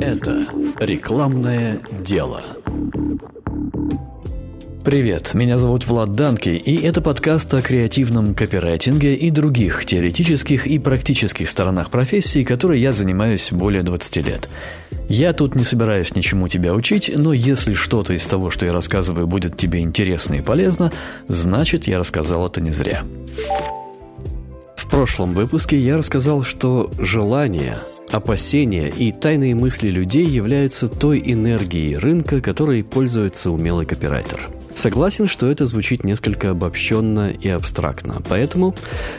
Это рекламное дело. Привет, меня зовут Влад Данки, и это подкаст о креативном копирайтинге и других теоретических и практических сторонах профессии, которой я занимаюсь более 20 лет. Я тут не собираюсь ничему тебя учить, но если что-то из того, что я рассказываю, будет тебе интересно и полезно, значит я рассказал это не зря. Прошлом выпуске я рассказал, что желание, опасения и тайные мысли людей являются той энергией рынка, которой пользуется умелый копирайтер – Согласен, что это звучит несколько обобщенно и абстрактно, поэтому,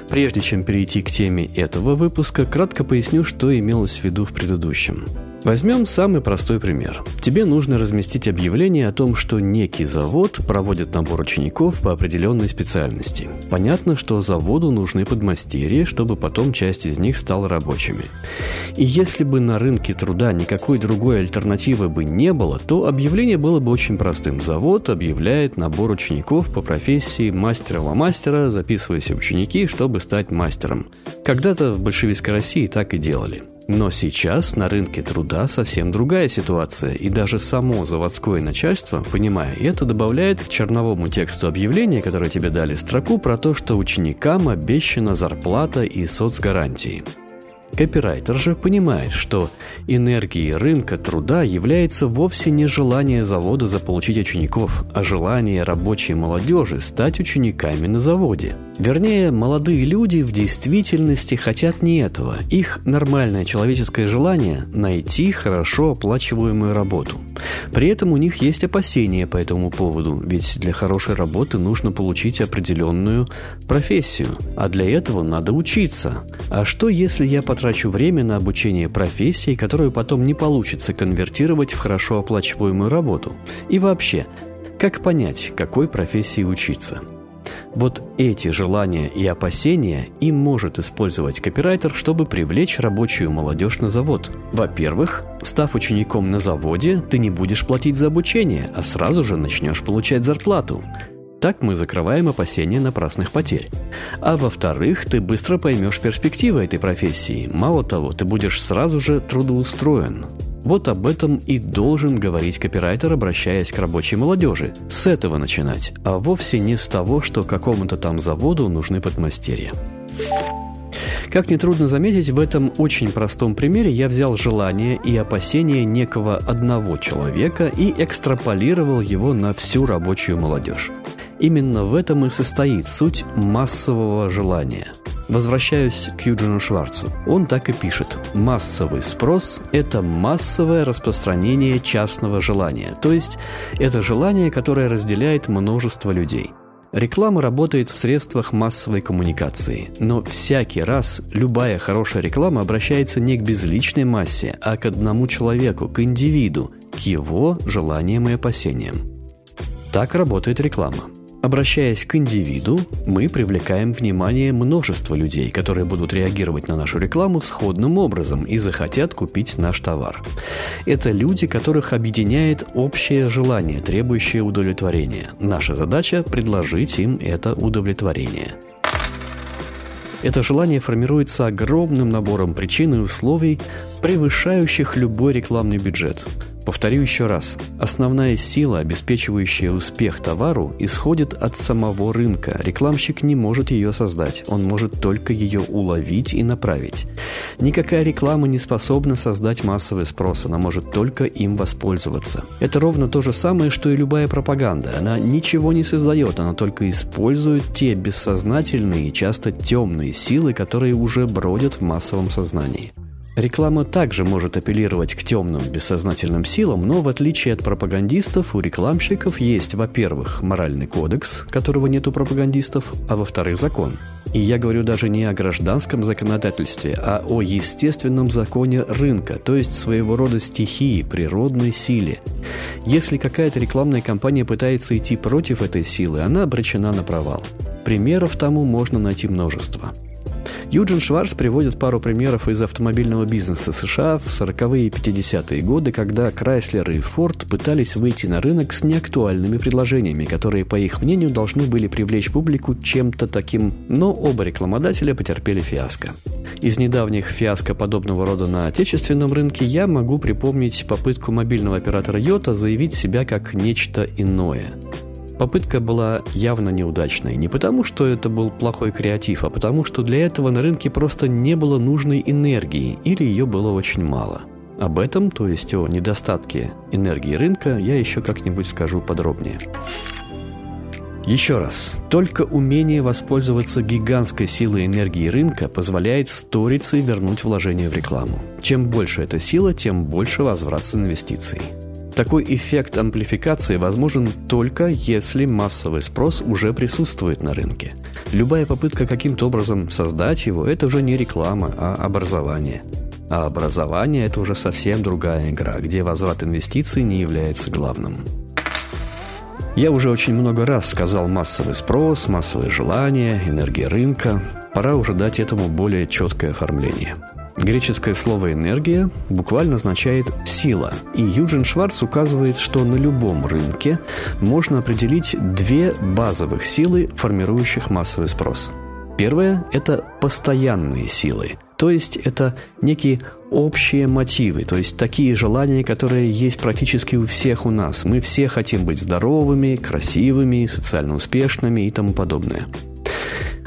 прежде чем перейти к теме этого выпуска, кратко поясню, что имелось в виду в предыдущем. Возьмем самый простой пример. Тебе нужно разместить объявление о том, что некий завод проводит набор учеников по определенной специальности. Понятно, что заводу нужны подмастерья, чтобы потом часть из них стала рабочими. И если бы на рынке труда никакой другой альтернативы бы не было, то объявление было бы очень простым. Завод объявляет набор учеников по профессии мастера-мастера, записывайся ученики, чтобы стать мастером. Когда-то в большевистской России так и делали. Но сейчас на рынке труда совсем другая ситуация, и даже само заводское начальство, понимая это, добавляет к черновому тексту объявления, которое тебе дали, строку про то, что ученикам обещана зарплата и соцгарантии. Копирайтер же понимает, что энергией рынка труда является вовсе не желание завода заполучить учеников, а желание рабочей молодежи стать учениками на заводе. Вернее, молодые люди в действительности хотят не этого. Их нормальное человеческое желание – найти хорошо оплачиваемую работу. При этом у них есть опасения по этому поводу, ведь для хорошей работы нужно получить определенную профессию, а для этого надо учиться. А что если я потрачу потрачу время на обучение профессии, которую потом не получится конвертировать в хорошо оплачиваемую работу? И вообще, как понять, какой профессии учиться? Вот эти желания и опасения им может использовать копирайтер, чтобы привлечь рабочую молодежь на завод. Во-первых, став учеником на заводе, ты не будешь платить за обучение, а сразу же начнешь получать зарплату. Так мы закрываем опасения напрасных потерь. А во-вторых, ты быстро поймешь перспективы этой профессии. Мало того, ты будешь сразу же трудоустроен. Вот об этом и должен говорить копирайтер, обращаясь к рабочей молодежи. С этого начинать, а вовсе не с того, что какому-то там заводу нужны подмастерья. Как нетрудно заметить, в этом очень простом примере я взял желание и опасения некого одного человека и экстраполировал его на всю рабочую молодежь. Именно в этом и состоит суть массового желания. Возвращаюсь к Юджину Шварцу. Он так и пишет. Массовый спрос – это массовое распространение частного желания. То есть, это желание, которое разделяет множество людей. Реклама работает в средствах массовой коммуникации, но всякий раз любая хорошая реклама обращается не к безличной массе, а к одному человеку, к индивиду, к его желаниям и опасениям. Так работает реклама. Обращаясь к индивиду, мы привлекаем внимание множества людей, которые будут реагировать на нашу рекламу сходным образом и захотят купить наш товар. Это люди, которых объединяет общее желание, требующее удовлетворения. Наша задача – предложить им это удовлетворение. Это желание формируется огромным набором причин и условий, превышающих любой рекламный бюджет – Повторю еще раз. Основная сила, обеспечивающая успех товару, исходит от самого рынка. Рекламщик не может ее создать, он может только ее уловить и направить. Никакая реклама не способна создать массовый спрос, она может только им воспользоваться. Это ровно то же самое, что и любая пропаганда. Она ничего не создает, она только использует те бессознательные часто темные силы, которые уже бродят в массовом сознании. Реклама также может апеллировать к темным бессознательным силам, но в отличие от пропагандистов, у рекламщиков есть, во-первых, моральный кодекс, которого нет у пропагандистов, а во-вторых, закон. И я говорю даже не о гражданском законодательстве, а о естественном законе рынка, то есть своего рода стихии, природной силе. Если какая-то рекламная кампания пытается идти против этой силы, она обречена на провал. Примеров тому можно найти множество. Юджин Шварц приводит пару примеров из автомобильного бизнеса США в 40-е и 50-е годы, когда Chrysler и Ford пытались выйти на рынок с неактуальными предложениями, которые, по их мнению, должны были привлечь публику чем-то таким, но оба рекламодателя потерпели фиаско. Из недавних фиаско подобного рода на отечественном рынке я могу припомнить попытку мобильного оператора Йота заявить себя как нечто иное – Попытка была явно неудачной. Не потому, что это был плохой креатив, а потому, что для этого на рынке просто не было нужной энергии или ее было очень мало. Об этом, то есть о недостатке энергии рынка, я еще как-нибудь скажу подробнее. Еще раз, только умение воспользоваться гигантской силой энергии рынка позволяет сторицей вернуть вложение в рекламу. Чем больше эта сила, тем больше возврат с инвестиций. Такой эффект амплификации возможен только если массовый спрос уже присутствует на рынке. Любая попытка каким-то образом создать его – это уже не реклама, а образование. А образование – это уже совсем другая игра, где возврат инвестиций не является главным. Я уже очень много раз сказал массовый спрос, массовое желание, энергия рынка. Пора уже дать этому более четкое оформление – Греческое слово «энергия» буквально означает «сила», и Юджин Шварц указывает, что на любом рынке можно определить две базовых силы, формирующих массовый спрос. Первое – это постоянные силы, то есть это некие общие мотивы, то есть такие желания, которые есть практически у всех у нас. Мы все хотим быть здоровыми, красивыми, социально успешными и тому подобное.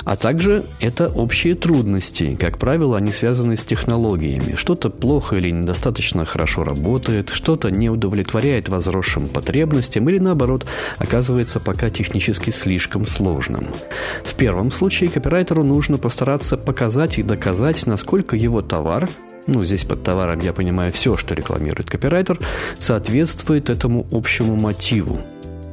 А также это общие трудности. Как правило, они связаны с технологиями. Что-то плохо или недостаточно хорошо работает, что-то не удовлетворяет возросшим потребностям или, наоборот, оказывается пока технически слишком сложным. В первом случае копирайтеру нужно постараться показать и доказать, насколько его товар ну, здесь под товаром я понимаю все, что рекламирует копирайтер, соответствует этому общему мотиву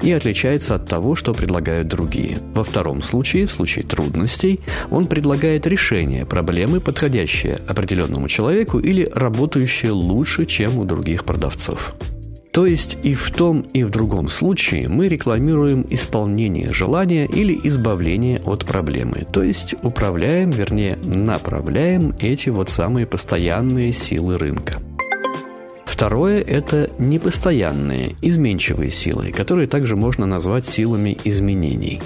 и отличается от того, что предлагают другие. Во втором случае, в случае трудностей, он предлагает решение проблемы, подходящее определенному человеку или работающее лучше, чем у других продавцов. То есть и в том, и в другом случае мы рекламируем исполнение желания или избавление от проблемы. То есть управляем, вернее, направляем эти вот самые постоянные силы рынка. Второе – это непостоянные, изменчивые силы, которые также можно назвать силами изменений.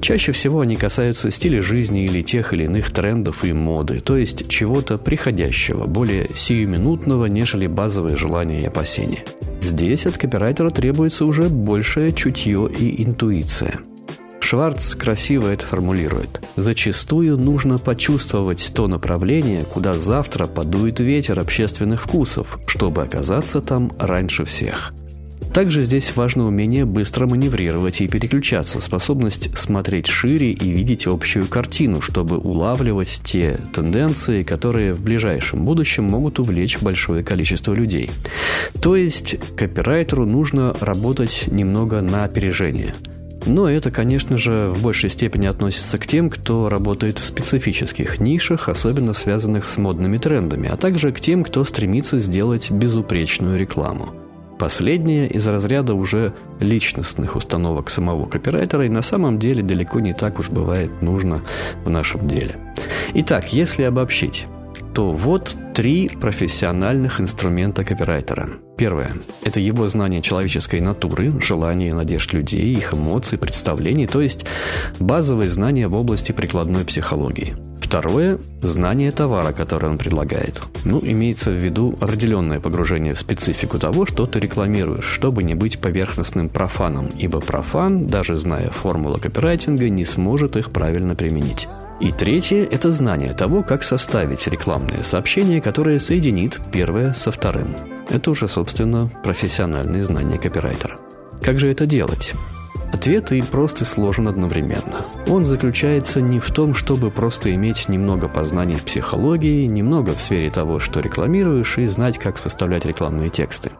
Чаще всего они касаются стиля жизни или тех или иных трендов и моды, то есть чего-то приходящего, более сиюминутного, нежели базовые желания и опасения. Здесь от копирайтера требуется уже большее чутье и интуиция – Шварц красиво это формулирует. Зачастую нужно почувствовать то направление, куда завтра подует ветер общественных вкусов, чтобы оказаться там раньше всех. Также здесь важно умение быстро маневрировать и переключаться, способность смотреть шире и видеть общую картину, чтобы улавливать те тенденции, которые в ближайшем будущем могут увлечь большое количество людей. То есть копирайтеру нужно работать немного на опережение – но это, конечно же, в большей степени относится к тем, кто работает в специфических нишах, особенно связанных с модными трендами, а также к тем, кто стремится сделать безупречную рекламу. Последнее из разряда уже личностных установок самого копирайтера и на самом деле далеко не так уж бывает нужно в нашем деле. Итак, если обобщить, то вот три профессиональных инструмента копирайтера. Первое – это его знание человеческой натуры, желания и надежд людей, их эмоций, представлений, то есть базовые знания в области прикладной психологии. Второе – знание товара, который он предлагает. Ну, имеется в виду определенное погружение в специфику того, что ты рекламируешь, чтобы не быть поверхностным профаном, ибо профан, даже зная формулы копирайтинга, не сможет их правильно применить. И третье – это знание того, как составить рекламное сообщение, которое соединит первое со вторым. Это уже, собственно, профессиональные знания копирайтера. Как же это делать? Ответ и прост и сложен одновременно. Он заключается не в том, чтобы просто иметь немного познаний в психологии, немного в сфере того, что рекламируешь, и знать, как составлять рекламные тексты.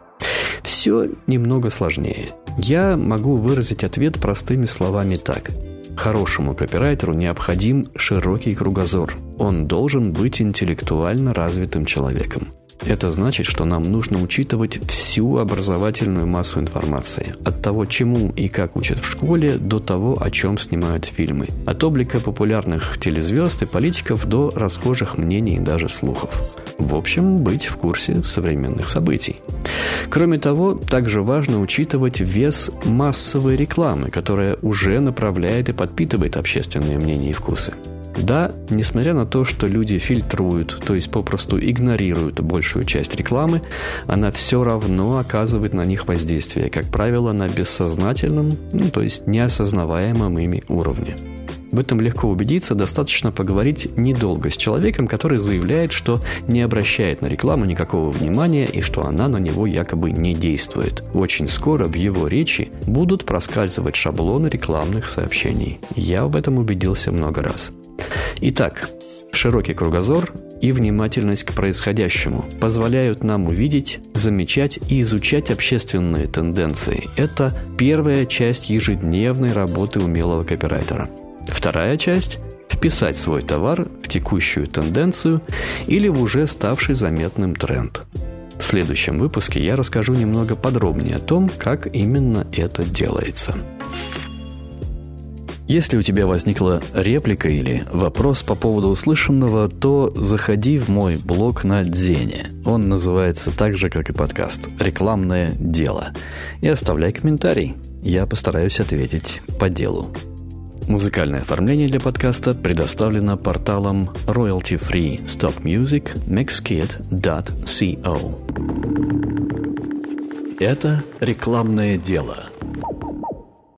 Все немного сложнее. Я могу выразить ответ простыми словами так – Хорошему копирайтеру необходим широкий кругозор. Он должен быть интеллектуально развитым человеком. Это значит, что нам нужно учитывать всю образовательную массу информации. От того, чему и как учат в школе, до того, о чем снимают фильмы. От облика популярных телезвезд и политиков до расхожих мнений и даже слухов. В общем, быть в курсе современных событий. Кроме того, также важно учитывать вес массовой рекламы, которая уже направляет и подпитывает общественное мнение и вкусы. Да, несмотря на то, что люди фильтруют, то есть попросту игнорируют большую часть рекламы, она все равно оказывает на них воздействие, как правило, на бессознательном, ну, то есть неосознаваемом ими уровне. В этом легко убедиться, достаточно поговорить недолго с человеком, который заявляет, что не обращает на рекламу никакого внимания и что она на него якобы не действует. Очень скоро в его речи будут проскальзывать шаблоны рекламных сообщений. Я в этом убедился много раз. Итак, широкий кругозор и внимательность к происходящему позволяют нам увидеть, замечать и изучать общественные тенденции. Это первая часть ежедневной работы умелого копирайтера – Вторая часть – вписать свой товар в текущую тенденцию или в уже ставший заметным тренд. В следующем выпуске я расскажу немного подробнее о том, как именно это делается. Если у тебя возникла реплика или вопрос по поводу услышанного, то заходи в мой блог на Дзене. Он называется так же, как и подкаст «Рекламное дело». И оставляй комментарий. Я постараюсь ответить по делу. Музыкальное оформление для подкаста предоставлено порталом Royalty Free Stock Music mixkit.co. Это рекламное дело –